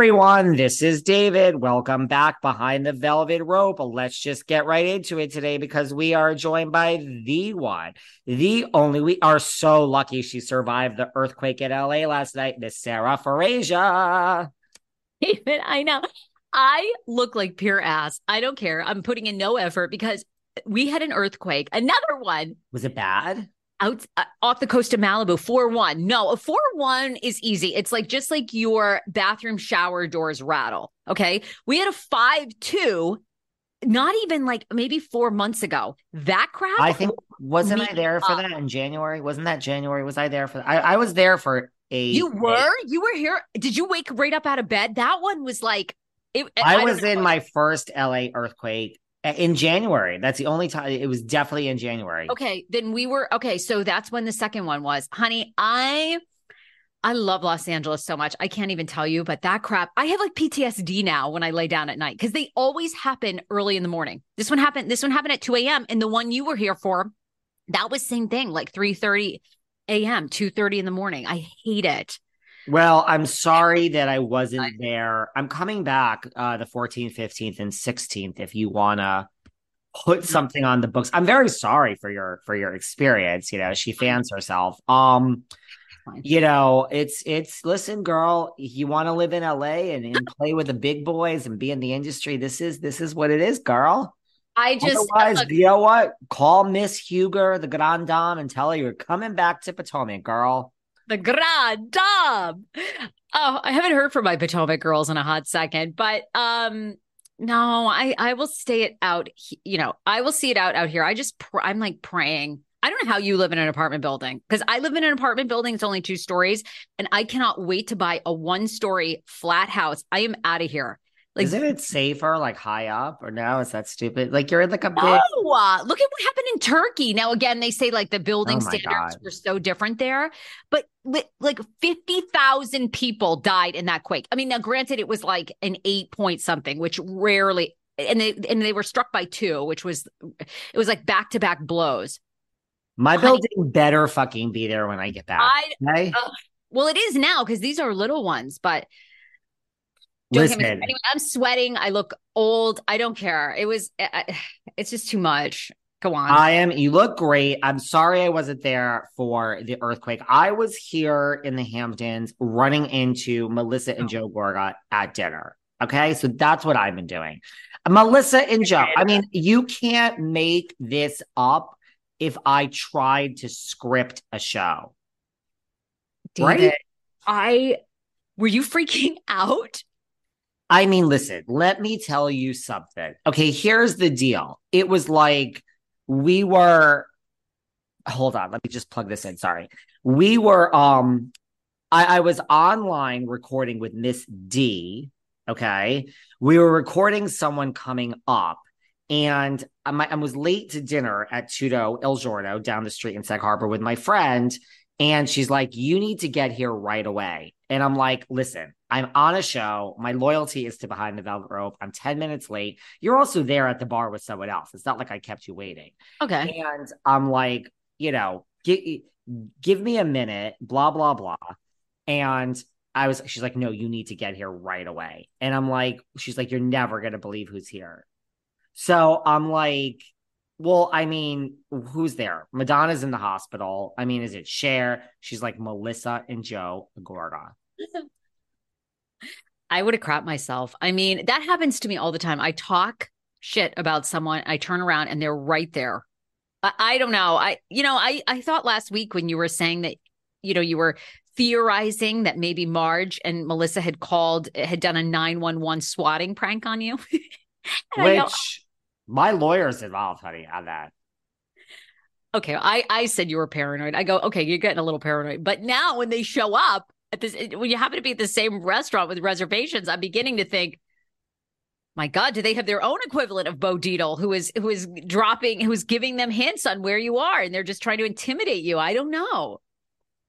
Everyone, this is David. Welcome back behind the velvet rope. Let's just get right into it today because we are joined by the one, the only. We are so lucky she survived the earthquake in LA last night, Miss Sarah Fraser. David, I know. I look like pure ass. I don't care. I'm putting in no effort because we had an earthquake, another one Was it bad? Out uh, off the coast of Malibu, 4 1. No, a 4 1 is easy. It's like just like your bathroom shower doors rattle. Okay. We had a 5 2, not even like maybe four months ago. That crap. I think wasn't I there for up. that in January? Wasn't that January? Was I there for? I, I was there for a. you were, you were here. Did you wake right up out of bed? That one was like, it, I, don't was know. in my first LA earthquake in January. That's the only time. It was definitely in January. Okay, then we were okay. So that's when the second one was, honey. I I love Los Angeles so much. I can't even tell you, but that crap, I have like PTSD now when I lay down at night because they always happen early in the morning. This one happened. This one happened at two a.m. and the one you were here for, that was same thing, like three thirty a.m., two thirty in the morning. I hate it. Well, I'm sorry that I wasn't there. I'm coming back uh the 14th, 15th, and 16th if you wanna put something on the books. I'm very sorry for your for your experience. You know, she fans herself. Um, you know, it's it's listen, girl, you want to live in LA and, and play with the big boys and be in the industry. This is this is what it is, girl. I just Otherwise, look, you know what? Call Miss Huger, the Grand Dame, and tell her you're coming back to Potomac, girl. The Grand Dame. Oh, I haven't heard from my Potomac girls in a hot second, but um, no, I I will stay it out. You know, I will see it out out here. I just pr- I'm like praying. I don't know how you live in an apartment building because I live in an apartment building. It's only two stories, and I cannot wait to buy a one story flat house. I am out of here. Like, Isn't it safer like high up or no? Is that stupid? Like you're in like a big No, uh, look at what happened in Turkey. Now, again, they say like the building Oh standards God. were so different there, but li- like 50,000 people died in that quake. I mean, now granted, it was like an eight point something, which rarely, and they, and they were struck by two, which was, it was like back to back blows. My Honey- building better fucking be there when I get back. I, okay? Ugh. well, it is now because these are little ones, but don't Listen, anyway, I'm sweating. I look old. I don't care. It was, it's just too much. Go on. I am. You look great. I'm sorry I wasn't there for the earthquake. I was here in the Hamptons running into Melissa and Oh. Joe Gorga at dinner. Okay. So that's what I've been doing. Melissa and Joe, I mean, you can't make this up if I tried to script a show. right? I were you freaking out? I mean, listen, let me tell you something. Okay, here's the deal. It was like we were hold on, let me just plug this in. Sorry. We were um I, I was online recording with Miss D. Okay. We were recording someone coming up, and I, I was late to dinner at Tutto Il Giorno down the street in Sag Harbor with my friend. And she's like, You need to get here right away. And I'm like, Listen, I'm on a show. My loyalty is to Behind the Velvet Rope. I'm 10 minutes late. You're also there at the bar with someone else. It's not like I kept you waiting. Okay. And I'm like, you know, give, give me a minute, blah, blah, blah. And I was, she's like, no, you need to get here right away. And I'm like, she's like, you're never going to believe who's here. So I'm like, well, I mean, who's there? Madonna's in the hospital. I mean, is it Cher? She's like Melissa and Joe Gorga. I would have crapped myself. I mean, that happens to me all the time. I talk shit about someone, I turn around and they're right there. I, I don't know. I, you know, I, I thought last week when you were saying that, you know, you were theorizing that maybe Marge and Melissa had called, had done a 911 swatting prank on you. Which my lawyer's involved, honey, on that. Okay. I, I said you were paranoid. I go, okay, you're getting a little paranoid. But now when they show up, at this when you happen to be at the same restaurant with reservations, I'm beginning to think, my God, do they have their own equivalent of Bo Dietl, who is who is dropping, who is giving them hints on where you are, and they're just trying to intimidate you? I don't know.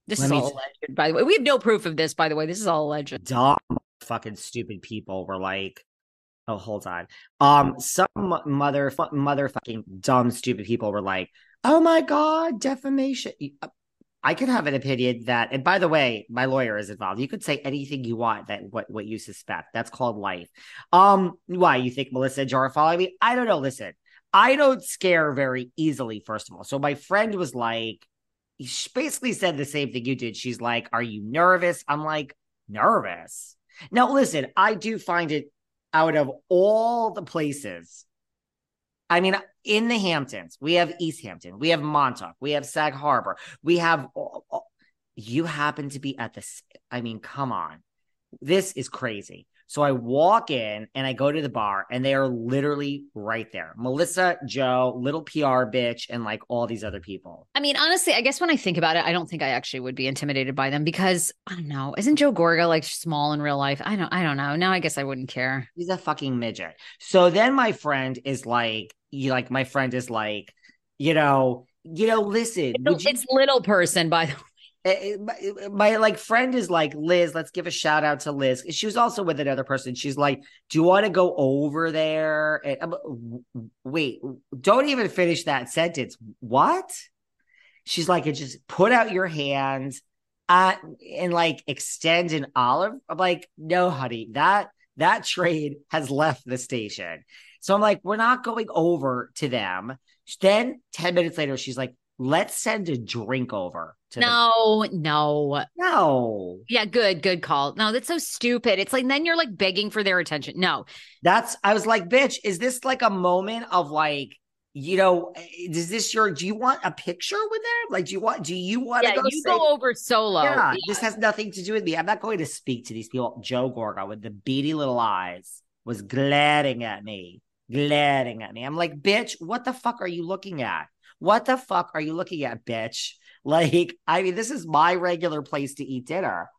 This Let is all alleged, by the way. We have no proof of this, by the way. This is all alleged. Dumb, fucking stupid people were like, oh, hold on. Um, some mother, motherfucking dumb, stupid people were like, oh my God, defamation. I could have an opinion that, and by the way, my lawyer is involved. You could say anything you want that what what you suspect. That's called life. Um, why you think Melissa Joe following me? I don't know. Listen, I don't scare very easily. First of all, so my friend was like, she basically said the same thing you did. She's like, "Are you nervous?" I'm like, "Nervous." Now, listen, I do find it out of all the places I mean, in the Hamptons, we have East Hampton, we have Montauk, we have Sag Harbor, we have. You happen to be at this. I mean, come on, this is crazy. So I walk in and I go to the bar and they are literally right there. Melissa, Joe, little PR bitch, and like all these other people. I mean, honestly, I guess when I think about it, I don't think I actually would be intimidated by them because I don't know. Isn't Joe Gorga like small in real life? I don't I don't know. Now I guess I wouldn't care. He's a fucking midget. So then my friend is like, you like my friend is like, you know, you know, listen. It's, you- it's little person, by the way my, my, like friend is like Liz. Let's give a shout out to Liz. She was also with another person. She's like, "Do you want to go over there?" And, um, wait, don't even finish that sentence. What? She's like, "Just put out your hand, uh, and like extend an olive." I'm like, "No, honey, that that trade has left the station." So I'm like, "We're not going over to them." Then ten minutes later, she's like, let's send a drink over no the- no no. Yeah good good call. No that's so stupid. It's like then you're like begging for their attention. No. That's i was like bitch is this like a moment of like you know eh, is this your do you want a picture with them? Like do you want do you want yeah, to go you say, go over solo. Yeah, yeah, this has nothing to do with me. I'm not going to speak to these people. Joe gorga with the beady little eyes was glaring at me glaring at me. I'm like bitch what the fuck are you looking at? What the fuck are you looking at, bitch? Like, I mean, this is my regular place to eat dinner.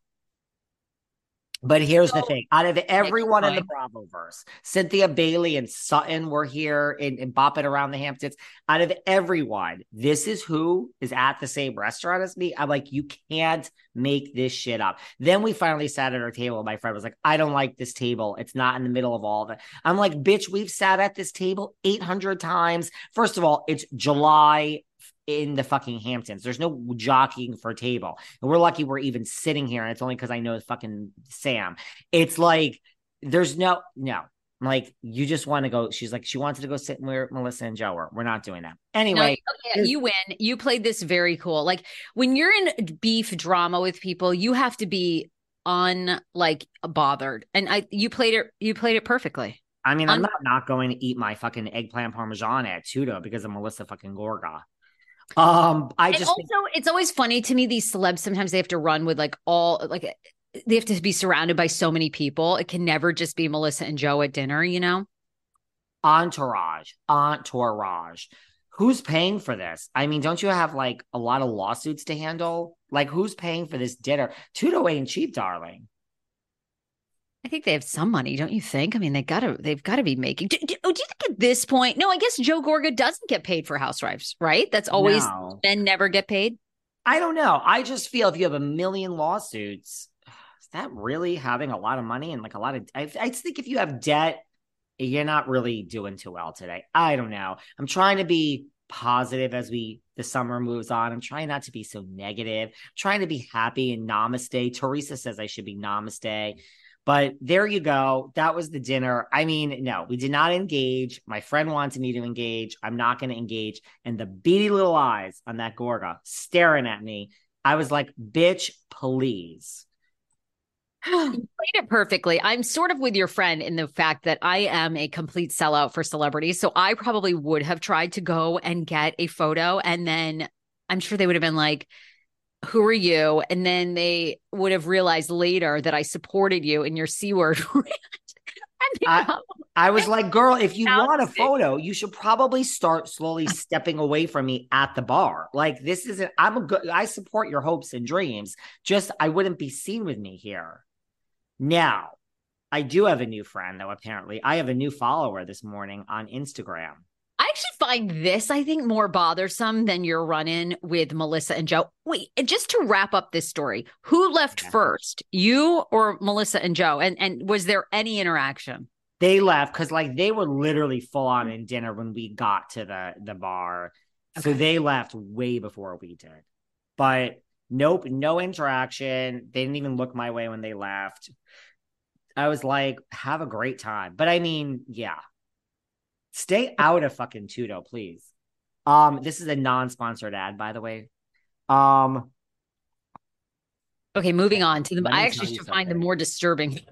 But here's so, the thing: out of everyone in the Bravoverse, Cynthia Bailey and Sutton were here and, and bopping around the Hamptons. Out of everyone, this is who is at the same restaurant as me. I'm like, you can't make this shit up. Then we finally sat at our table. My friend was like, I don't like this table. It's not in the middle of all of it. I'm like, bitch, we've sat at this table 800 times. First of all, it's July in the fucking Hamptons. There's no jockeying for a table. And we're lucky we're even sitting here. And it's only because I know fucking Sam. It's like there's no no. Like you just want to go. She's like she wanted to go sit where Melissa and Joe were. We're not doing that anyway. No, okay, you win. You played this very cool. Like when you're in beef drama with people, you have to be un like bothered. And I you played it. You played it perfectly. I mean, I'm not not going to eat my fucking eggplant parmesan at Tutto because of Melissa fucking Gorga. Um, I and just also think- it's always funny to me these celebs sometimes they have to run with like all like they have to be surrounded by so many people. It can never just be Melissa and Joe at dinner, you know. Entourage, entourage. who's paying for this? I mean, don't you have like a lot of lawsuits to handle? Like, who's paying for this dinner? Two Tutto ain't cheap, darling. I think they have some money, don't you think? I mean, they gotta they've got to be making. Do, do, oh, do, you think at this point? No, I guess Joe Gorga doesn't get paid for Housewives, right? That's always no. men never get paid. I don't know. I just feel if you have a million lawsuits, is that really having a lot of money and like a lot of? I, I think if you have debt, you're not really doing too well today. I don't know. I'm trying to be positive as we the summer moves on. I'm trying not to be so negative. I'm trying to be happy and namaste. Teresa says I should be namaste. But there you go. That was the dinner. I mean, no, we did not engage. My friend wanted me to engage. I'm not going to engage. And the beady little eyes on that Gorga staring at me. I was like, bitch, please. you played it perfectly. I'm sort of with your friend in the fact that I am a complete sellout for celebrities. So I probably would have tried to go and get a photo. And then I'm sure they would have been like, who are you? And then they would have realized later that I supported you in your C word I, I, was like, girl, if you want a photo, you should probably start slowly stepping away from me at the bar. Like, this isn't, I'm a good, I support your hopes and dreams. Just, I wouldn't be seen with me here. Now, I do have a new friend, though, apparently. I have a new follower this morning on Instagram. I actually find this, I think, more bothersome than your run in with Melissa and Joe. Wait, just to wrap up this story, who left yeah. first, you or Melissa and Joe? And and was there any interaction? They left because like they were literally full on in dinner when we got to the the bar. Okay. So they left way before we did. But nope, no interaction. They didn't even look my way when they left. I was like, have a great time. But I mean, yeah, Stay out of fucking Tutto, please. Um, this is a non-sponsored ad, by the way. Um, okay, moving on to the. I actually should find the more disturbing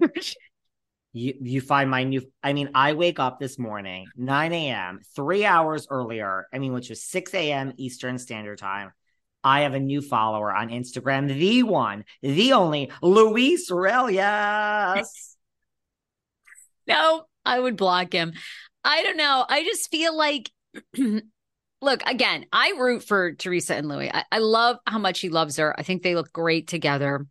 You you find my new. I mean, I wake up this morning, nine a.m., three hours earlier. I mean, which was six a.m. Eastern Standard Time. I have a new follower on Instagram, the one, the only, Luis Yes. no, I would block him. I don't know. I just feel like, look, again, I root for Teresa and Luis. I, I love how much he loves her. I think they look great together.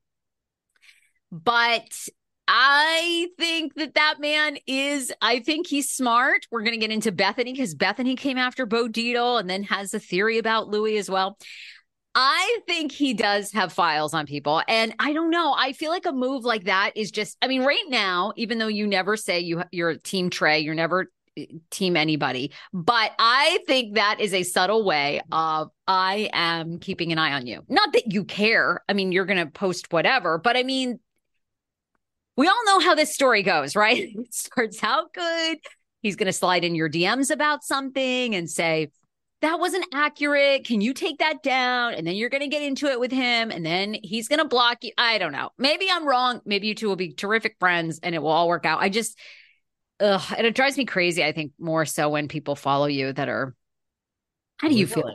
But I think that that man is, I think he's smart. We're going to get into Bethenny because Bethenny came after Bo Dietl and then has a theory about Luis as well. I think he does have files on people. And I don't know. I feel like a move like that is just, I mean, right now, even though you never say you, you're a team Tre, you're never team anybody. But I think that is a subtle way of I am keeping an eye on you. Not that you care. I mean, you're going to post whatever, but I mean, we all know how this story goes, right? It starts out good. He's going to slide in your DMs about something and say, that wasn't accurate. Can you take that down? And then you're going to get into it with him and then he's going to block you. I don't know. Maybe I'm wrong. Maybe you two will be terrific friends and it will all work out. I just, ugh, and it drives me crazy. I think more so when people follow you that are. How do you feel?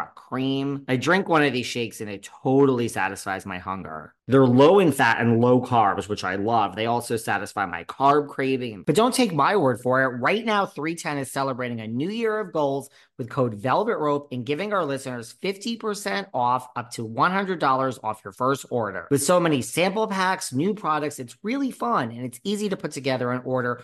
cream. I drink one of these shakes and it totally satisfies my hunger. They're low in fat and low carbs, which I love. They also satisfy my carb craving. But don't take my word for it. Right now, 310 is celebrating a new year of goals with code Velvet Rope and giving our listeners 50% off up to $100 off your first order. With so many sample packs, new products, it's really fun and it's easy to put together an order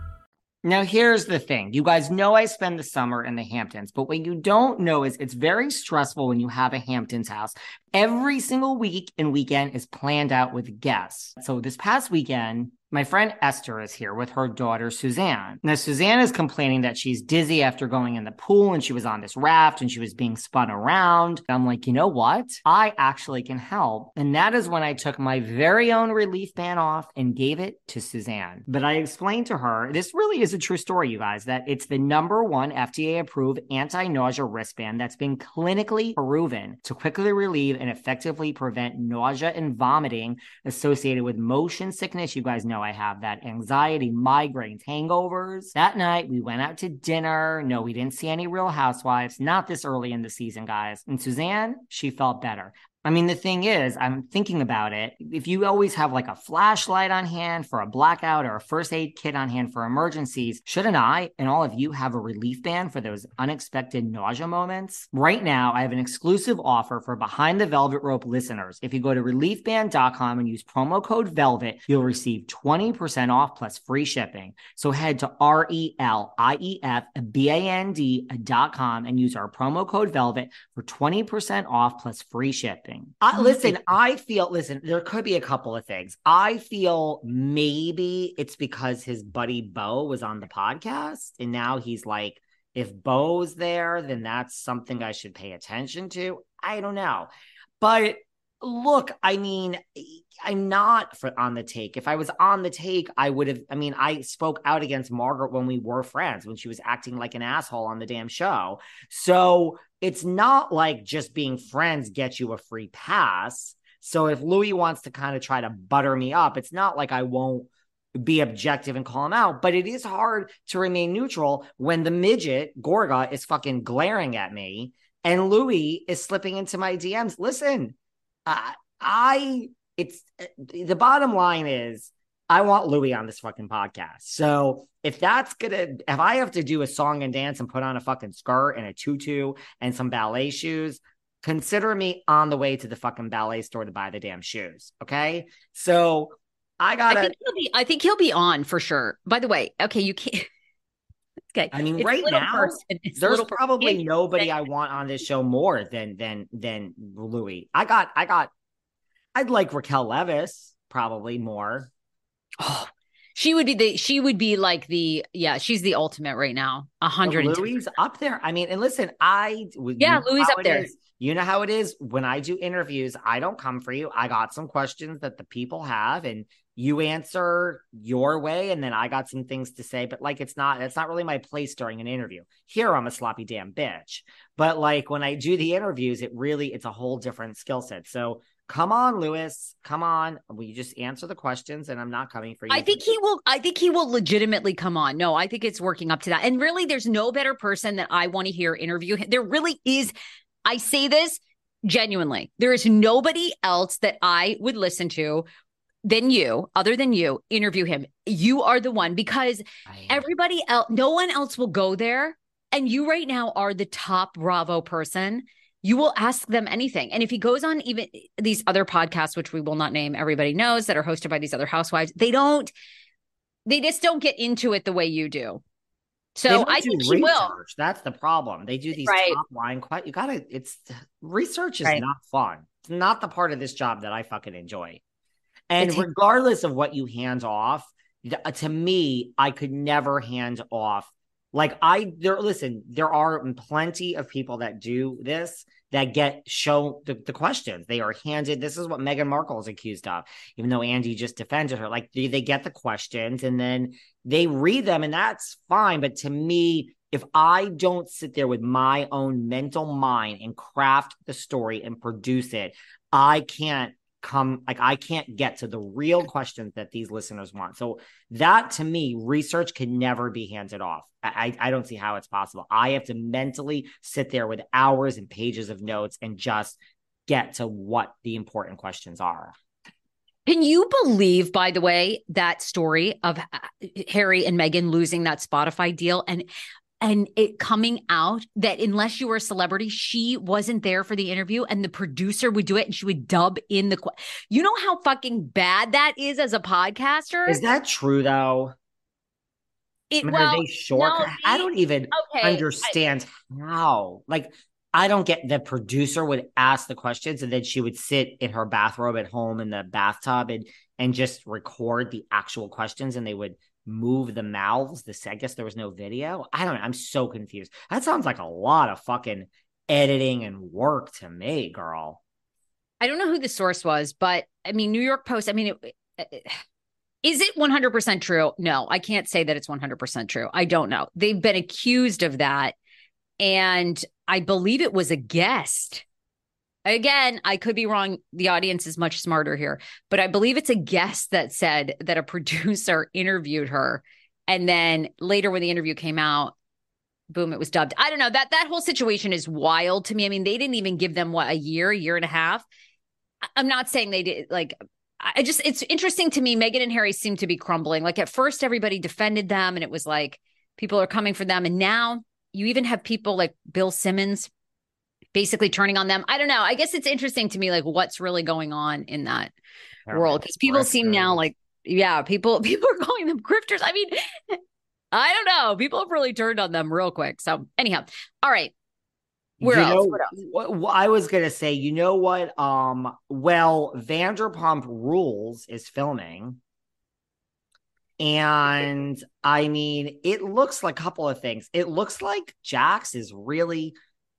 Now, here's the thing. You guys know I spend the summer in the Hamptons, but what you don't know is it's very stressful when you have a Hamptons house. Every single week and weekend is planned out with guests. So this past weekend, my friend Esther is here with her daughter, Suzanne. Now, Suzanne is complaining that she's dizzy after going in the pool and she was on this raft and she was being spun around. I'm like, you know what? I actually can help. And that is when I took my very own Reliefband off and gave it to Suzanne. But I explained to her, this really is a true story, you guys, that it's the number one FDA approved anti nausea wristband that's been clinically proven to quickly relieve and effectively prevent nausea and vomiting associated with motion sickness. You guys know I have that anxiety, migraines, hangovers. That night, we went out to dinner. No, we didn't see any real housewives, not this early in the season, guys. And Suzanne, she felt better. I mean, the thing is, I'm thinking about it. If you always have like a flashlight on hand for a blackout or a first aid kit on hand for emergencies, shouldn't I and all of you have a Reliefband for those unexpected nausea moments? Right now, I have an exclusive offer for Behind the Velvet Rope listeners. If you go to reliefband.com and use promo code VELVET, you'll receive 20% off plus free shipping. So head to R E L I E F B A N D.com and use our promo code VELVET for 20% off plus free shipping. I, hmm. listen, I feel, listen, there could be a couple of things. I feel maybe it's because his buddy Bo was on the podcast and now he's like, if Bo's there, then that's something I should pay attention to. I don't know. But look, I mean, I'm not for on the take. If I was on the take, I would have. I mean, I spoke out against Margaret when we were friends, when she was acting like an asshole on the damn show. So it's not like just being friends gets you a free pass. So if Luis wants to kind of try to butter me up, it's not like I won't be objective and call him out, but it is hard to remain neutral when the midget Gorga is fucking glaring at me and Luis is slipping into my DMs. Listen, uh, I it's the bottom line is I want Luis on this fucking podcast. So if that's gonna, if I have to do a song and dance and put on a fucking skirt and a tutu and some ballet shoes, consider me on the way to the fucking ballet store to buy the damn shoes. Okay. So I gotta. I think he'll be. I think he'll be on for sure. By the way, okay, you can't. Okay. I mean, It's right now. There's little person. probably nobody I want on this show more than than than Luis. I got, I got, I'd like Raquel Leviss probably more. Oh, she would be the. She would be like the. Yeah, she's the ultimate right now. A hundred. Luis up there. I mean, and listen, I Yeah, Luis up there. You know how it is when I do interviews. I don't come for you. I got some questions that the people have, and you answer your way, and then I got some things to say. But like, it's not. It's not really my place during an interview. Here, I'm a sloppy damn bitch. But like when I do the interviews, it really it's a whole different skill set. So. Come on, Luis. Come on. Will you just answer the questions? And I'm not coming for you. I think he will. I think he will legitimately come on. No, I think it's working up to that. And really, there's no better person that I want to hear interview him. There really is. I say this genuinely. There is nobody else that I would listen to than you, other than you, interview him. You are the one because everybody else, no one else will go there. And you right now are the top Bravo person. You will ask them anything. And if he goes on even these other podcasts, which we will not name, everybody knows that are hosted by these other housewives, they don't, they just don't get into it the way you do. So I do think he will. research. That's the problem. They do these Right. top line quite you gotta it's research is Right. not fun. It's not the part of this job that I fucking enjoy. And It's- regardless of what you hand off, uh, to me, I could never hand off like I there listen, there are plenty of people that do this that get shown the, the questions. They are handed this is what Meghan Markle is accused of, even though Andy just defended her. Like they, they get the questions and then they read them, and that's fine. But to me, if I don't sit there with my own mental mind and craft the story and produce it, I can't come like I can't get to the real questions that these listeners want. So that to me, research can never be handed off. I, I don't see how it's possible. I have to mentally sit there with hours and pages of notes and just get to what the important questions are. Can you believe, by the way, that story of uh, Harry and Meghan losing that Spotify deal and and it coming out that unless you were a celebrity, she wasn't there for the interview and the producer would do it and she would dub in the You know how fucking bad that is as a podcaster? Is that true though? It, I mean, well, are they short? no, I don't even okay, understand how. Like I don't get the producer would ask the questions and then she would sit in her bathrobe at home in the bathtub and and just record the actual questions and they would move the mouths. This I guess there was no video. I don't know. I'm so confused. That sounds like a lot of fucking editing and work to me, girl. I don't know who the source was, but I mean, New York Post. I mean, it, it, is it 100% true? No, I can't say that it's 100% true. I don't know. They've been accused of that. And I believe it was a guest. Again, I could be wrong. The audience is much smarter here, but I believe it's a guest that said that a producer interviewed her. And then later, when the interview came out, boom, it was dubbed. I don't know. That that whole situation is wild to me. I mean, they didn't even give them what a year, a year and a half. I'm not saying they did like I just it's interesting to me. Meghan and Harry seem to be crumbling. Like at first, everybody defended them, and it was like people are coming for them, and now you even have people like Bill Simmons basically turning on them. I don't know. I guess it's interesting to me, like what's really going on in that world because people seem now like, yeah, people people are calling them grifters. I mean, I don't know. People have really turned on them real quick. So anyhow, all right. Where you else? Know, what else? what- I was gonna say, you know what? Um, well, Vanderpump Rules is filming. And I mean, it looks like a couple of things. It looks like Jax is really,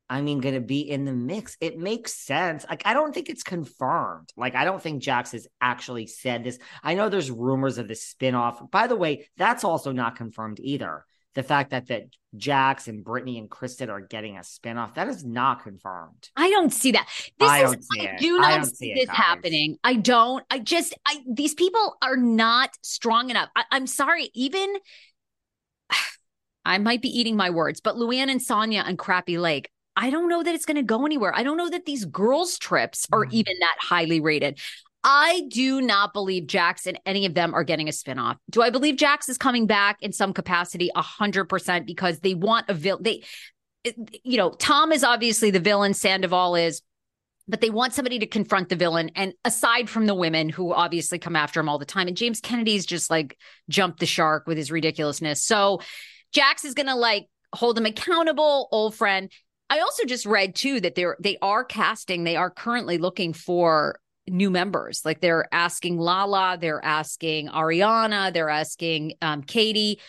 I mean, going to be in the mix. It makes sense. Like, I don't think it's confirmed. Like, I don't think Jax has actually said this. I know there's rumors of the spinoff. By the way, that's also not confirmed either. The fact that that Jax and Brittany and Kristen are getting a spinoff that is not confirmed. I don't see that. This I is I it. do I not don't see see this guys. happening. I don't. I just I these people are not strong enough. I, I'm sorry, even I might be eating my words, but Luann and Sonja and Crappie Lake. I don't know that it's going to go anywhere. I don't know that these girls' trips are Mm. even that highly rated. I do not believe Jax and any of them are getting a spinoff. Do I believe Jax is coming back in some capacity? A hundred percent because they want a villain. They, you know, Tom is obviously the villain. Sandoval is, but they want somebody to confront the villain. And aside from the women who obviously come after him all the time, and James Kennedy's just like jumped the shark with his ridiculousness. So Jax is gonna like hold him accountable, old friend. I also just read too that they're they are casting, they are currently looking for new members. Like they're asking Lala, they're asking Ariana, they're asking um, Katie.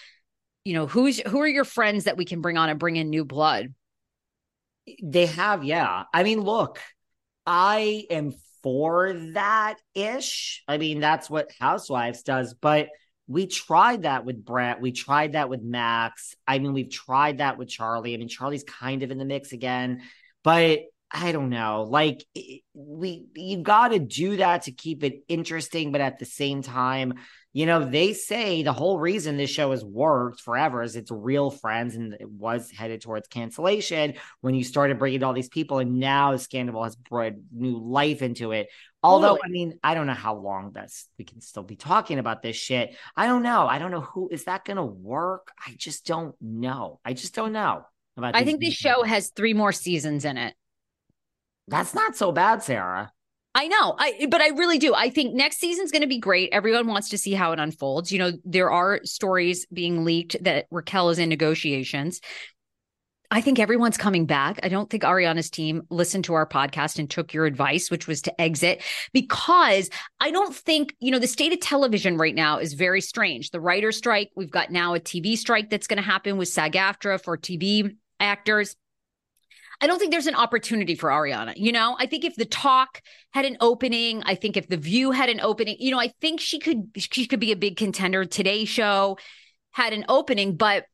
You know, who's who are your friends that we can bring on and bring in new blood? They have, yeah. I mean, look, I am for that ish. I mean, that's what Housewives does, but we tried that with Brett. We tried that with Max. I mean, we've tried that with Charlie. I mean, Charlie's kind of in the mix again, but I don't know. Like, we, you got to do that to keep it interesting, but at the same time, you know, they say the whole reason this show has worked forever is it's real friends and it was headed towards cancellation when you started bringing all these people, and now Scandal has brought new life into it. Although, I mean, I don't know how long that's we can still be talking about this shit. I don't know. I don't know who is that going to work. I just don't know. I just don't know about. I think this show has three more seasons in it. That's not so bad, Sarah. I know, I but I really do. I think next season's going to be great. Everyone wants to see how it unfolds. You know, there are stories being leaked that Raquel is in negotiations. I think everyone's coming back. I don't think Ariana's team listened to our podcast and took your advice, which was to exit, because I don't think, you know, the state of television right now is very strange. The writer's strike, we've got now a TV strike that's going to happen with SAG AFTRA for TV actors. I don't think there's an opportunity for Ariana. You know, I think if the talk had an opening, I think if the view had an opening, you know, I think she could she could be a big contender. Today show had an opening, but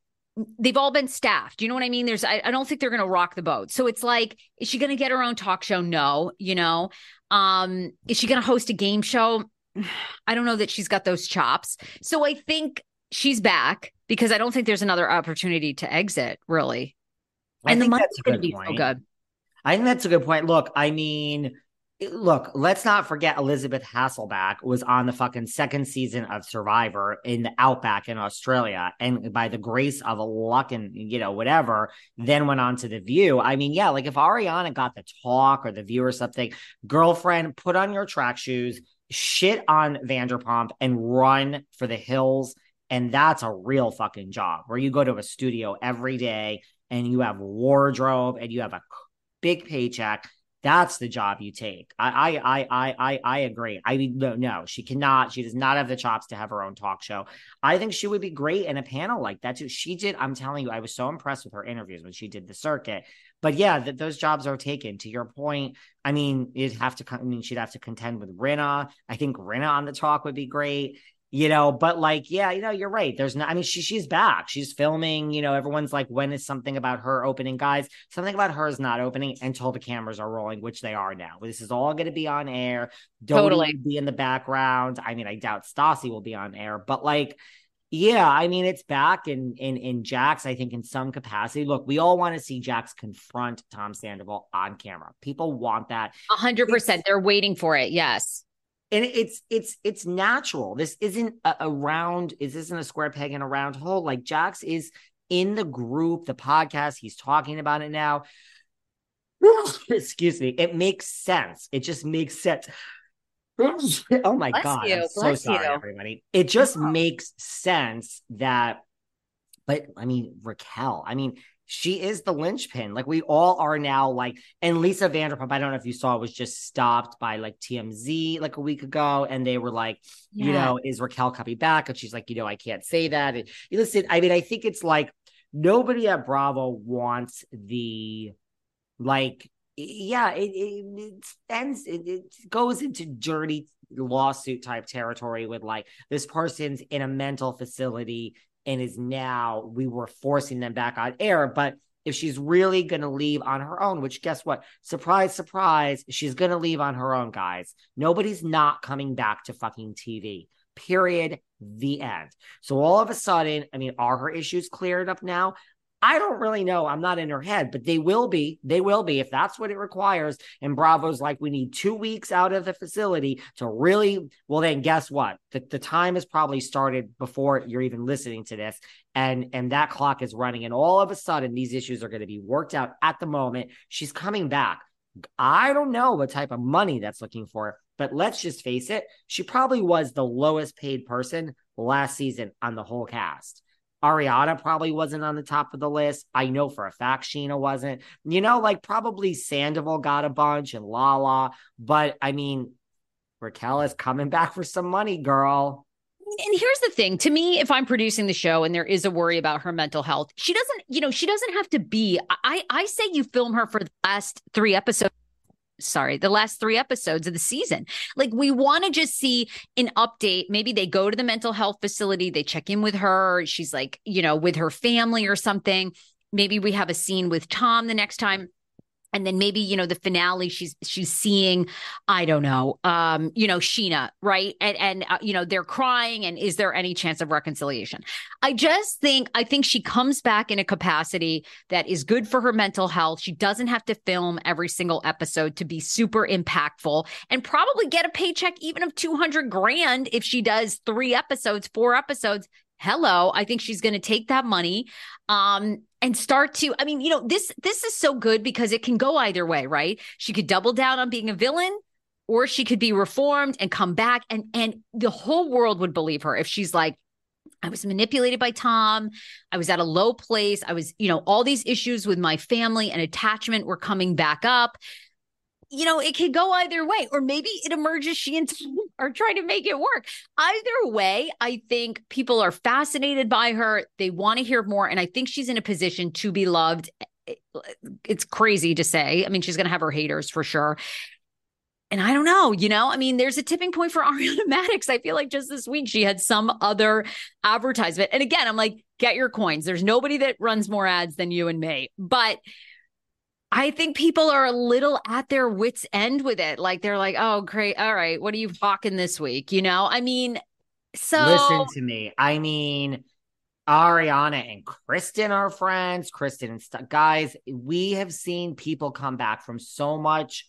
they've all been staffed. You know what I mean? There's, I, I don't think they're to rock the boat. So it's like, is she to get her own talk show? No. You know, um, is she to host a game show? I don't know that she's got those chops. So I think she's back because I don't think there's another opportunity to exit really. I and the think money's going to good be so point. good. I think that's a good point. Look, I mean, look, let's not forget Elisabeth Hasselbeck was on the fucking second season of Survivor in the Outback in Australia. And by the grace of luck and, you know, whatever, then went on to The View. I mean, yeah, like if Ariana got the talk or The View or something, girlfriend, put on your track shoes, shit on Vanderpump, and run for the hills. And that's a real fucking job where you go to a studio every day and you have wardrobe and you have a big paycheck. That's the job you take. I I I I I agree. I mean, no, no, she cannot. She does not have the chops to have her own talk show. I think she would be great in a panel like that too. She did. I'm telling you, I was so impressed with her interviews when she did the circuit. But yeah, those jobs are taken. To your point, I mean, you'd have to. I mean, she'd have to contend with Rinna. I think Rinna on the talk would be great you know but like yeah you know you're right. There's not i mean she she's back. She's filming you know everyone's like when is something about her opening? Guys something about her is not opening until the cameras are rolling which they are now. This is all going to be on air. Dodie Totally. be in the background. I mean i doubt stassi will be on air but like yeah i mean it's back in in in jax i think in some capacity. Look we all want to see jax confront tom sandoval on camera. People want that. A hundred percent. They're waiting for it. Yes. And it's it's it's natural. This isn't a, a round. This isn't a square peg in a round hole. Like Jax is in the group, the podcast. He's talking about it now. Excuse me. It makes sense. It just makes sense. oh my Bless god! you. I'm so sorry, you. everybody. It just Wow. makes sense that. But I mean, Raquel. I mean, she is the linchpin. Like we all are now. Like, and Lisa Vanderpump. I don't know if you saw, was just stopped by like TMZ like a week ago, and they were like, you know, is Raquel coming back? And she's like, you know, I can't say that. And listen, I mean, I think it's like nobody at Bravo wants the like yeah it, it, it ends it, it goes into dirty lawsuit type territory with like this person's in a mental facility and is now we were forcing them back on air. But if she's really going to leave on her own which guess what? Surprise surprise she's going to leave on her own guys. Nobody's not coming back to fucking tv period. The end. So all of a sudden i mean are her issues cleared up now I don't really know. I'm not in her head, but they will be. They will be if that's what it requires. And Bravo's like, we need two weeks out of the facility to really. Well, then guess what? The, the time has probably started before you're even listening to this, and and that clock is running. And all of a sudden, these issues are going to be worked out at the moment. She's coming back. I don't know what type of money that's looking for, but let's just face it. She probably was the lowest paid person last season on the whole cast. Ariana probably wasn't on the top of the list. I know for a fact Scheana wasn't. You know, like probably Sandoval got a bunch and Lala, but I mean, Raquel is coming back for some money, girl. and here's the thing to me if i'm producing the show and there is a worry about her mental health she doesn't you know she doesn't have to be i i say you film her for the last three episodes sorry the last three episodes of the season. Like we want to just see an update. Maybe they go to the mental health facility they check in with her she's like you know with her family or something. Maybe we have a scene with tom the next time and then maybe you know the finale she's she's seeing i don't know um you know scheana right? And and uh, you know they're crying and is there any chance of reconciliation? I just think i think she comes back in a capacity that is good for her mental health. She doesn't have to film every single episode to be super impactful and probably get a paycheck even of 200 grand if she does 3 episodes 4 episodes hello i think she's going to take that money um and start to i mean you know this this is so good because it can go either way right she could double down on being a villain or she could be reformed and come back and and the whole world would believe her if she's like I was manipulated by Tom. I was at a low place. I was, you know, all these issues with my family and attachment were coming back up. You know, it could go either way, or maybe it emerges she and Tom are trying to make it work. Either way, I think people are fascinated by her. They want to hear more. And I think she's in a position to be loved. Eh, eh, it's crazy to say. I mean, she's going to have her haters for sure. And I don't know, you know, I mean, there's a tipping point for Ariana Madix. I feel like just this week she had some other advertisement. And again, I'm like, get your coins. There's nobody that runs more ads than you and me. But I think people are a little at their wits' end with it. Like they're like, oh, great. All right. What are you hawking this week? You know, I mean, so listen to me. I mean, Ariana and Kristen are friends. Kristen and st- guys, we have seen people come back from so much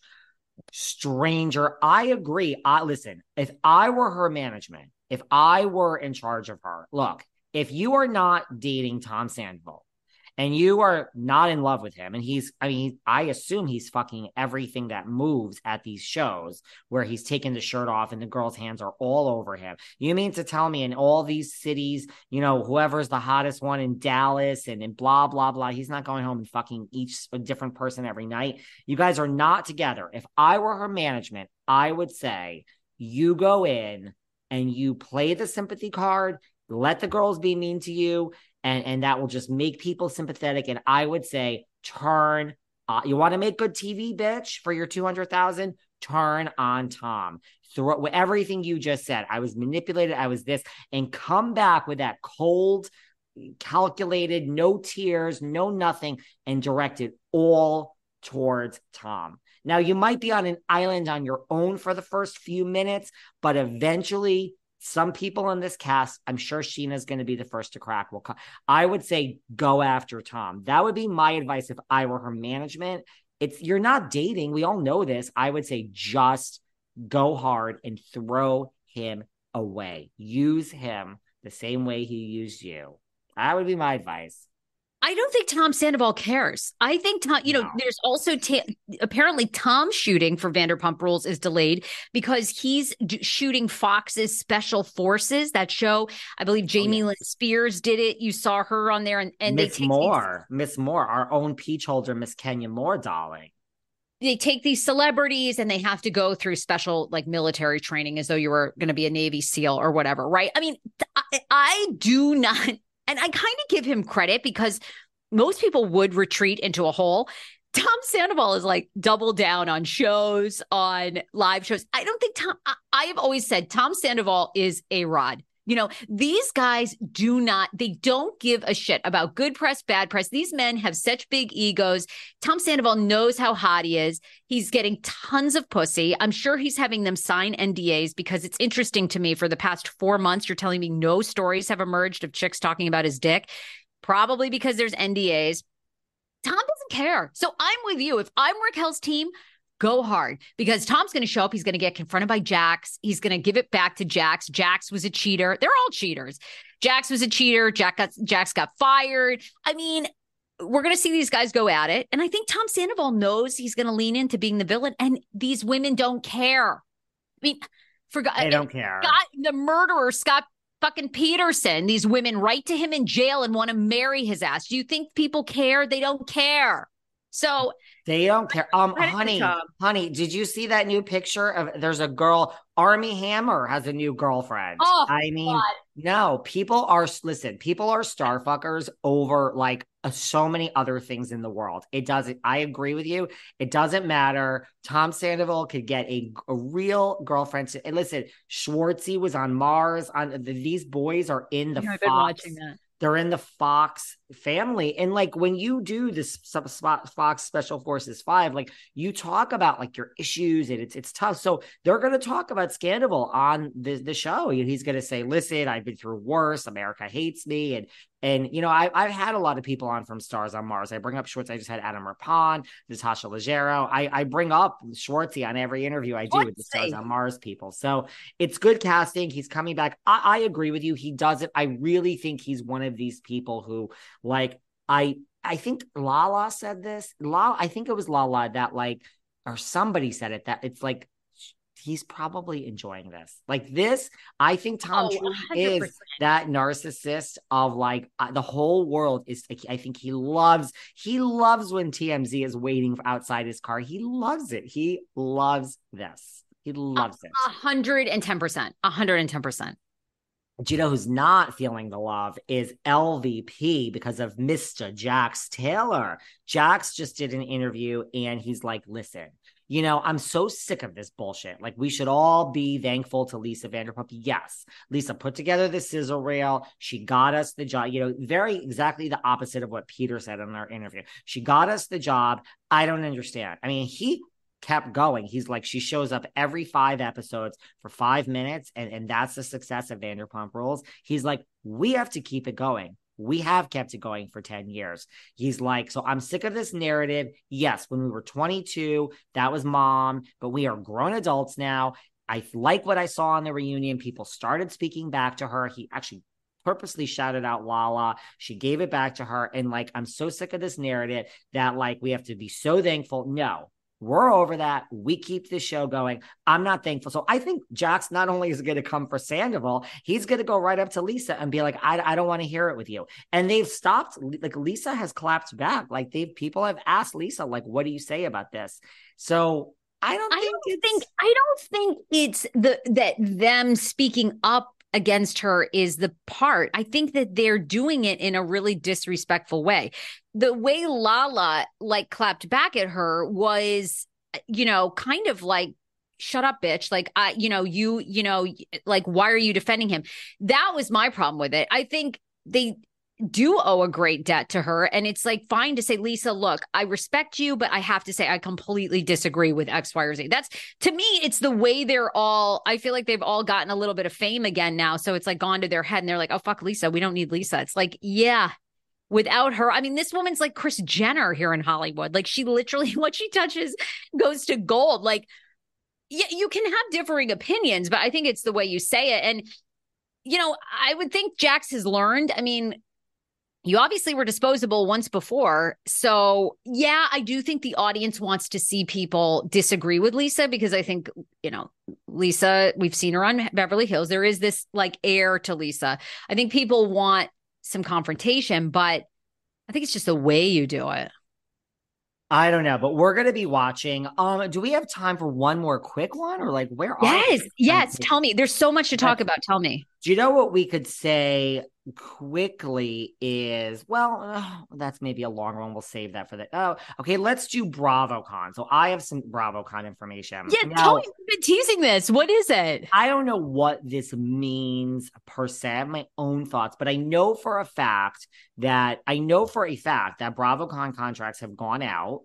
stranger. I agree. I listen, if I were her management, if I were in charge of her, look, if you are not dating Tom Sandoval, and you are not in love with him. And he's i mean i assume he's fucking everything that moves at these shows where he's taking the shirt off and the girl's hands are all over him. You mean to tell me in all these cities you know whoever's the hottest one in dallas and, and blah blah blah he's not going home and fucking each a different person every night? You guys are not together. If i were her management i would say you go in and you play the sympathy card let the girls be mean to you and and that will just make people sympathetic. And I would say turn. Uh, you want to make good TV, bitch, for your two hundred thousand? Turn on Tom. Throw everything you just said. I was manipulated. I was this, and come back with that cold, calculated, no tears, no nothing, and direct it all towards Tom. Now, you might be on an island on your own for the first few minutes, but eventually some people in this cast, I'm sure Scheana's going to be the first to crack. Will I would say go after Tom. That would be my advice if I were her management. It's you're not dating. We all know this. I would say just go hard and throw him away. Use him the same way he used you. That would be my advice. I don't think Tom Sandoval cares. I think Tom, you know, no. there's also ta- apparently Tom's shooting for Vanderpump Rules is delayed because he's d- shooting Fox's Special Forces, that show. I believe oh, Jamie oh, Lynn Spears did it. You saw her on there, and, and Miss Moore, Miss Moore, our own peach holder, Miss Kenya Moore, darling. They take these celebrities and they have to go through special like military training as though you were going to be a Navy SEAL or whatever, right? I mean, I, I do not and I kind of give him credit because most people would retreat into a hole. Tom Sandoval is like double down on shows, on live shows. I don't think Tom, I, I have always said Tom Sandoval is a rod. You know, these guys do not, they don't give a shit about good press, bad press. These men have such big egos. Tom Sandoval knows how hot he is. He's getting tons of pussy. I'm sure he's having them sign NDAs because it's interesting to me for the past four months, you're telling me no stories have emerged of chicks talking about his dick, probably because there's NDAs. Tom doesn't care. So I'm with you. If I'm Raquel's team, go hard because Tom's going to show up. He's going to get confronted by Jax. He's going to give it back to Jax. Jax was a cheater. They're all cheaters. Jax was a cheater. Jack got Jax got fired. I mean, we're going to see these guys go at it. And I think Tom Sandoval knows he's going to lean into being the villain. And these women don't care. I mean, forgot they don't care. Scott, the murderer, Scott fucking Peterson. These women write to him in jail and want to marry his ass. Do you think people care? They don't care. So they don't care. Um, honey, honey, did you see that new picture of? There's a girl. Armie Hammer has a new girlfriend. Oh, I mean, God. no, people are listen. People are star fuckers over like uh, so many other things in the world. It doesn't. I agree with you. It doesn't matter. Tom Sandoval could get a, a real girlfriend. To, and listen, Schwartzy was on Mars. On the, these boys are in the. I've been watching that they're in the Fox family. And like when you do this Fox Special Forces 5, like you talk about like your issues and it's it's tough. So they're going to talk about Scandival on the, the show. He's going to say, listen, I've been through worse. America hates me. And and you know, I, I've had a lot of people on from Stars on Mars. I bring up Schwartz. I just had Adam Rippon, Natasha Leggero. I, I bring up Schwartzy on every interview I do Schwartzy. with the Stars on Mars people. So it's good casting. He's coming back. I, I agree with you. He does it. I really think he's one of these people who, like, I I think Lala said this. Lala, I think it was Lala that like, or somebody said it that it's like he's probably enjoying this. Like this, I think Tom oh, is that narcissist of like uh, the whole world is. I think he loves. He loves when TMZ is waiting outside his car. He loves it. He loves this. He loves it. A hundred and ten percent. A hundred and ten percent. Do you know who's not feeling the love is LVP because of Mr. Jax Taylor. Jax just did an interview and he's like, listen, you know, I'm so sick of this bullshit. Like, we should all be thankful to Lisa Vanderpump. Yes, Lisa put together the scissor rail. She got us the job, you know, very exactly the opposite of what Peter said in our interview. She got us the job. I don't understand. I mean, he kept going. He's like, she shows up every five episodes for five minutes, and, and that's the success of Vanderpump Rules. He's like, we have to keep it going. We have kept it going for 10 years. He's like, so I'm sick of this narrative. Yes, when we were 22, that was mom, but we are grown adults now. I like what I saw on the reunion. People started speaking back to her. He actually purposely shouted out Lala. She gave it back to her. And like, I'm so sick of this narrative that like we have to be so thankful. No, we're over that. We keep the show going. I'm not thankful. So I think Jax not only is going to come for Sandoval, he's going to go right up to Lisa and be like, I, I don't want to hear it with you. And they've stopped. Like Lisa has collapsed back. Like they people have asked Lisa, like, what do you say about this? So I don't. I don't think. I don't think it's the that them speaking up against her is the part. I think that they're doing it in a really disrespectful way. The way Lala like clapped back at her was, you know, kind of like shut up bitch like i you know you you know like why are you defending him that was my problem with it i think they do owe a great debt to her. And it's like fine to say, Lisa, look, I respect you, but I have to say I completely disagree with X, Y, or Z. That's to me, it's the way they're all, I feel like they've all gotten a little bit of fame again now. So it's like gone to their head and they're like, oh, fuck Lisa. We don't need Lisa. It's like, yeah. Without her, I mean, this woman's like Kris Jenner here in Hollywood. Like, she literally, what she touches goes to gold. Like, yeah, you can have differing opinions, but I think it's the way you say it. And, you know, I would think Jax has learned. I mean, you obviously were disposable once before. So, yeah, I do think the audience wants to see people disagree with Lisa because I think, you know, Lisa, we've seen her on Beverly Hills. There is this like air to Lisa. I think people want some confrontation, but I think it's just the way you do it. I don't know, but we're gonna be watching. Um, do we have time for one more quick one, or like where? Are Yes, yes. Tell me. There's so much to talk about. Tell me. Do you know what we could say quickly is well uh, that's maybe a long one. We'll save that for the oh okay let's do bravocon. So i have some bravocon information. Yeah now, tell me you've been teasing this. What is it? I don't know what this means per se. I have my own thoughts but i know for a fact that i know for a fact that bravocon contracts have gone out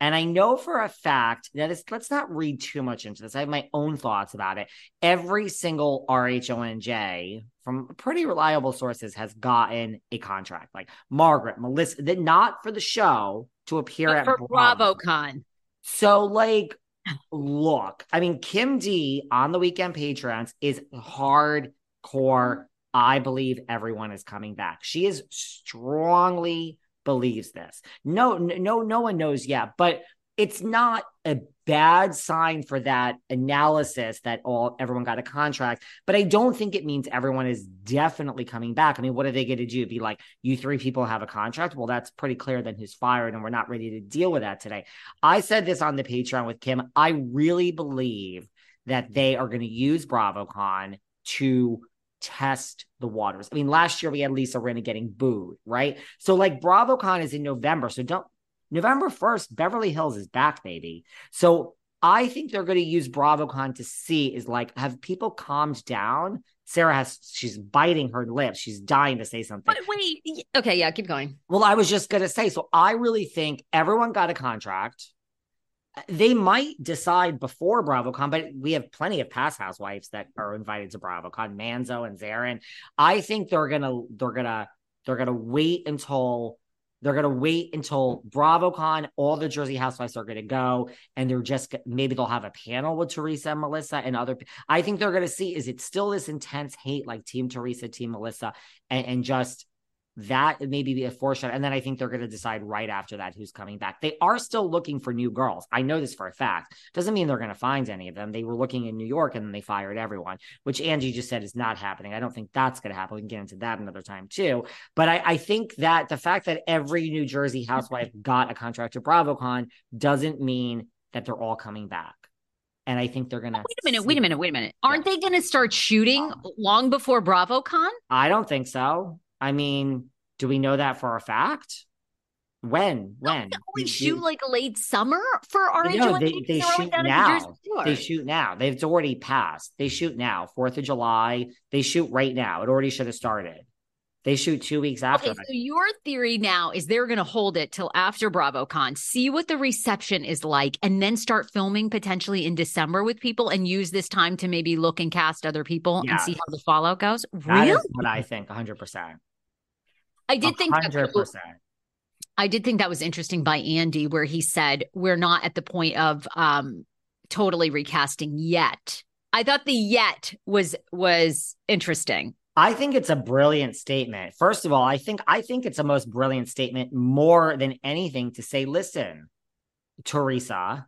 and I know for a fact that it's, let's not read too much into this. I have my own thoughts about it. Every single RHONJ from pretty reliable sources has gotten a contract. Like Margaret, Melissa, that not for the show to appear but at for Bravo. BravoCon. So, like, look, I mean, Kim D on the weekend Patreons is hardcore. I believe everyone is coming back. She is strongly believes this. No, no, no one knows yet, but it's not a bad sign for that analysis that all everyone got a contract. But I don't think it means everyone is definitely coming back. I mean, what are they going to do? Be like, you three people have a contract? Well, that's pretty clear then who's fired, and we're not ready to deal with that today. I said this on the Patreon with Kim. I really believe that they are going to use BravoCon to test the waters. I mean, last year we had Lisa Rinna getting booed, right? So like BravoCon is in November. So don't November 1st, Beverly Hills is back, baby. So I think they're going to use BravoCon to see is like, have people calmed down? Sarah has, she's biting her lips. She's dying to say something. But wait, okay, yeah, keep going. Well, I was just going to say, so I really think everyone got a contract they might decide before BravoCon, but we have plenty of past housewives that are invited to BravoCon, Manzo and Zarin. I think they're gonna they're gonna they're gonna wait until they're gonna wait until BravoCon. All the Jersey housewives are gonna go, and they're just maybe they'll have a panel with Teresa and Melissa and other. I think they're gonna see is it still this intense hate like Team Teresa, Team Melissa, and, and just that maybe be a foreshadow. And then I think they're going to decide right after that who's coming back. They are still looking for new girls. I know this for a fact. Doesn't mean they're going to find any of them. They were looking in New York and then they fired everyone, which Angie just said is not happening. I don't think that's going to happen. We can get into that another time too. But I, I think that the fact that every New Jersey housewife got a contract to BravoCon doesn't mean that they're all coming back. And I think they're gonna wait a minute, wait a minute, wait a minute. Aren't yeah. they gonna start shooting long before BravoCon? I don't think so. I mean, do we know that for a fact? When? When? Don't You- shoot like late summer for RH? No, they, they shoot down in New Jersey now. They shoot now. They've already passed. They shoot now. Fourth of July. They shoot right now. It already should have started. They shoot two weeks after. Okay, so your theory now is they're going to hold it till after BravoCon, see what the reception is like, and then start filming potentially in December with people and use this time to maybe look and cast other people and see how the fallout goes. That Really? is what I think. 100%. I did think that, 100%. I did think that was interesting by Andy, where he said we're not at the point of um totally recasting yet. I thought the yet was was interesting. I think it's a brilliant statement. First of all, I think I think it's a most brilliant statement more than anything to say, listen, Teresa,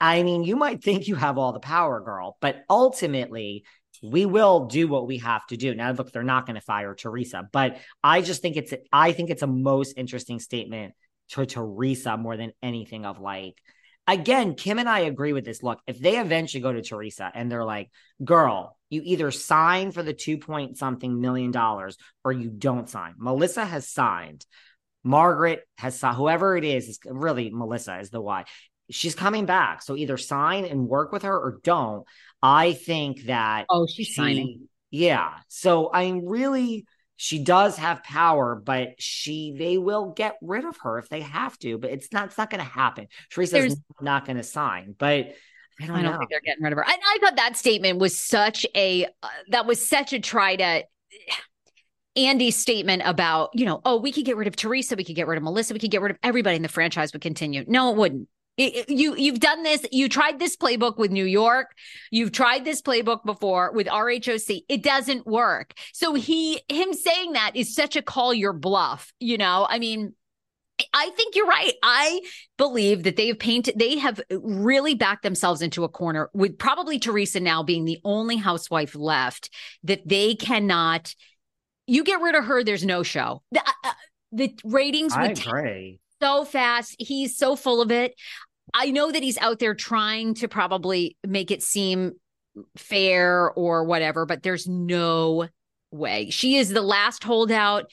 I mean, you might think you have all the power, girl, but ultimately we will do what we have to do. Now, look, they're not going to fire Teresa, but I just think it's I think it's a most interesting statement to Teresa more than anything of like again, Kim and I agree with this. Look, if they eventually go to Teresa and they're like, girl, you either sign for the two point something million dollars or you don't sign. Melissa has signed. Margaret has signed. Whoever it is, is really Melissa is the why. She's coming back. So either sign and work with her or don't. I think that Oh, she's she- signing. Yeah. So I'm really, she does have power, but she they will get rid of her if they have to. But it's not. It's not going to happen. Teresa's There's- not going to sign. But I don't, I don't know. think they're getting rid of her. And I thought that statement was such a uh, that was such a try to Andy's statement about, you know, oh, we could get rid of Teresa, we could get rid of Melissa, we could get rid of everybody in the franchise would continue. No, it wouldn't. It- you you've done this. You tried this playbook with New York. You've tried this playbook before with RHOC. It doesn't work. So he him saying that is such a call your bluff. You know, I mean, I think you're right. I believe that they have painted, they have really backed themselves into a corner with probably Teresa now being the only housewife left that they cannot. You get rid of her, there's no show. The, uh, the ratings would tank agree. so fast. He's so full of it. I know that he's out there trying to probably make it seem fair or whatever, but there's no way. She is the last holdout.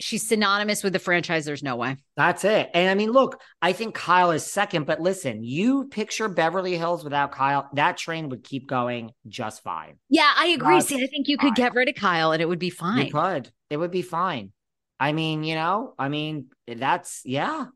She's synonymous with the franchise. There's no way. That's it. And I mean, look, I think Kyle is second, but listen, you picture Beverly Hills without Kyle, that train would keep going just fine. Yeah, I agree. That's See, I think you could fine. get rid of Kyle and it would be fine. You could. It would be fine. I mean, you know, I mean, that's yeah.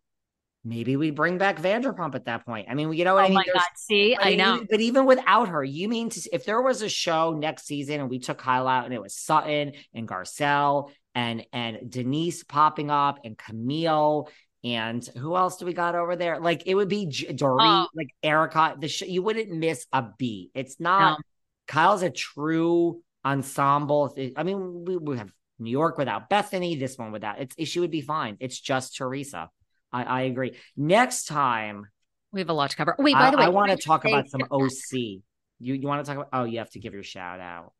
Maybe we bring back Vanderpump at that point. I mean, you know what I Oh mean? my There's- God. See, I even- know. but even without her, you mean to if there was a show next season and we took Kyle out and it was Sutton and Garcelle and and Denise popping up and Camille and who else do we got over there? Like it would be J- Dorit, Oh. like Erika. The sh- you wouldn't miss a beat. It's not. No. Kyle's a true ensemble. I mean, we, we have New York without Bethenny. This one without. It's she would be fine. It's just Teresa. I, I agree. Next time, We have a lot to cover. Wait, by I, the way, I want to talk about some OC. You you want to talk about? Oh, you have to give your shout out.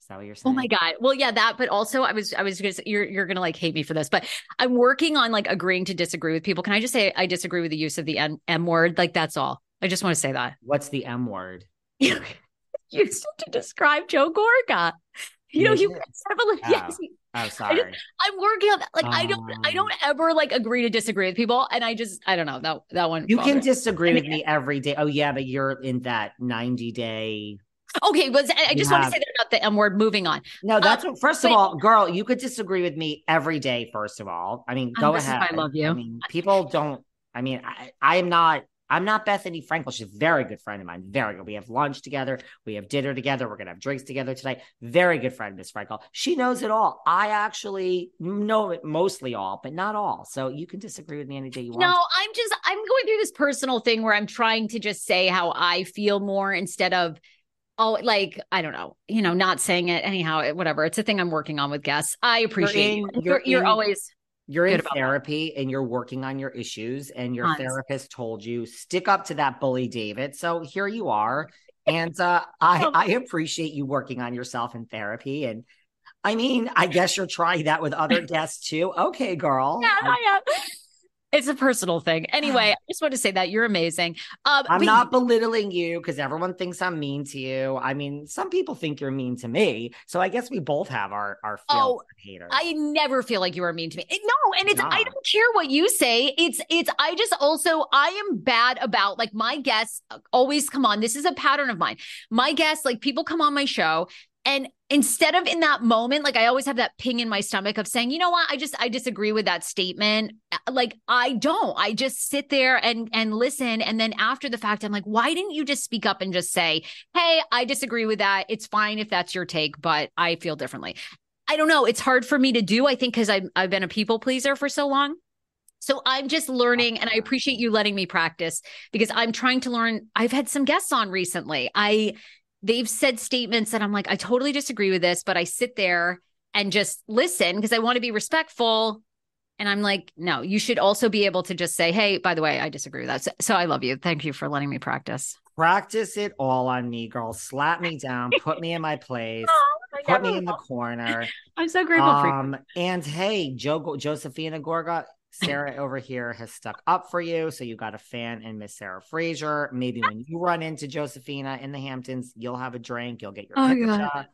Is that what you're saying? Oh my god. Well, yeah, that. But also, I was, I was gonna say, you're, you're gonna like hate me for this, but I'm working on like agreeing to disagree with people. Can I just say I disagree with the use of the M, M word? Like that's all. I just want to say that. What's the M word? Used to describe Joe Gorga. You know, you heavily, Oh. yes. Oh, sorry. I'm working on that. Like I don't, I Um, don't ever like agree to disagree with people, and I just, I don't know that that one. you can disagree I with me every day. Oh yeah, but you're in that 90 day. Okay, but I I just want to say that about the M word. Moving on. No, that's Uh, what, first of all, girl, you could disagree with me every day. First of all, I mean, Um, go why ahead. I love you. I mean, people don't. I mean, I, I am not. I'm not Bethenny Frankel. She's a very good friend of mine. Very good. We have lunch together. We have dinner together. We're gonna have drinks together tonight. Very good friend, Miss Frankel. She knows it all. I actually know it mostly all, but not all. So you can disagree with me any day you want. No, I'm just I'm going through this personal thing where I'm trying to just say how I feel more instead of oh like I don't know, you know, not saying it anyhow, whatever. It's a thing I'm working on with guests. I appreciate you. in- You're, you're you're in- always You're good in about that. therapy and you're working on your issues, and your Tons. therapist told you stick up to that bully, David. So here you are, and uh, I I appreciate you working on yourself in therapy. And I mean, I guess you're trying that with other guests too. Okay, girl. yeah, I- I am. It's a personal thing. Anyway, I just want to say that you're amazing. Um, I'm not belittling you because everyone thinks I'm mean to you. I mean, some people think you're mean to me. So I guess we both have our our Oh, haters. I never feel like you are mean to me. No, and it's I don't care what you say. It's it's I just also I am bad about like my guests always come on. This is a pattern of mine. My guests like people come on my show and instead of in that moment like I always have that ping in my stomach of saying, "You know what? I just I disagree with that statement." Uh, like I don't. I just sit there and and listen and then after the fact I'm like, "Why didn't you just speak up and just say, "Hey, I disagree with that. It's fine if that's your take, but I feel differently." I don't know. It's hard for me to do, I think, because I've, I've been a people pleaser for so long. So I'm just learning, and I appreciate you letting me practice because I'm trying to learn. I've had some guests on recently. I they've said statements that I'm like, I totally disagree with this, but I sit there and just listen because I want to be respectful. And I'm like, no, you should also be able to just say, hey, by the way, I disagree with that. So, so I love you. Thank you for letting me practice. Practice it all on me, girl. Slap me down, put me in my place, put me in the corner. I'm so grateful for you. Um, and hey, jo- Josephina Gorga, Sarah over here has stuck up for you. So you got a fan in Miss Sarah Fraser. Maybe when you run into Josephina in the Hamptons, you'll have a drink, you'll get your Oh, picture. God.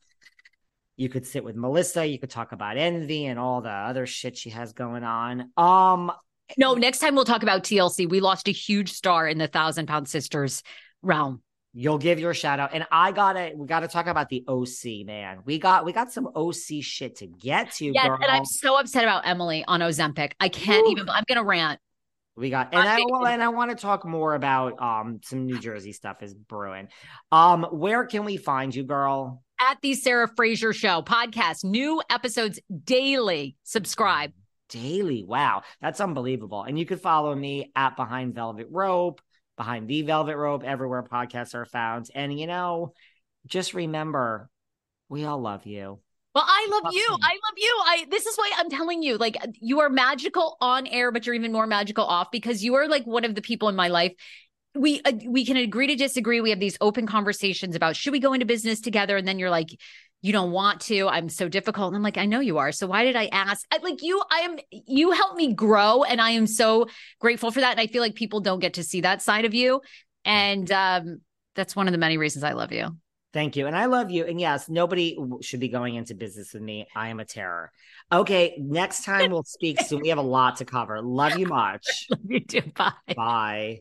You could sit with Melissa. You could talk about envy and all the other shit she has going on. Um, No, next time we'll talk about TLC. We lost a huge star in the Thousand Pound Sisters realm. You'll give your shout out, and I gotta we gotta talk about the OC man. We got we got some OC shit to get to. Yes, girl. and I'm so upset about Emily on Ozempic. I can't Ooh. even. I'm gonna rant. We got, and I well, and I want to talk more about um some New Jersey stuff is brewing. Um, where can we find you, girl? At the Sarah Fraser Show podcast, new episodes daily. Subscribe. Daily. Wow, that's unbelievable. And you could follow me at Behind Velvet Rope, Behind the Velvet Rope, everywhere podcasts are found. And you know, just remember, we all love you. Well, I love you. I love you. I. This is why I'm telling you. Like you are magical on air, but you're even more magical off because you are like one of the people in my life. We uh, we can agree to disagree. We have these open conversations about should we go into business together, and then you're like, you don't want to. I'm so difficult. And I'm like, I know you are. So why did I ask? I, like you, I am. You helped me grow, and I am so grateful for that. And I feel like people don't get to see that side of you, and um, that's one of the many reasons I love you. Thank you. And I love you. And yes, nobody should be going into business with me. I am a terror. Okay. Next time we'll speak soon. We have a lot to cover. Love you much. Love you too. Bye. Bye.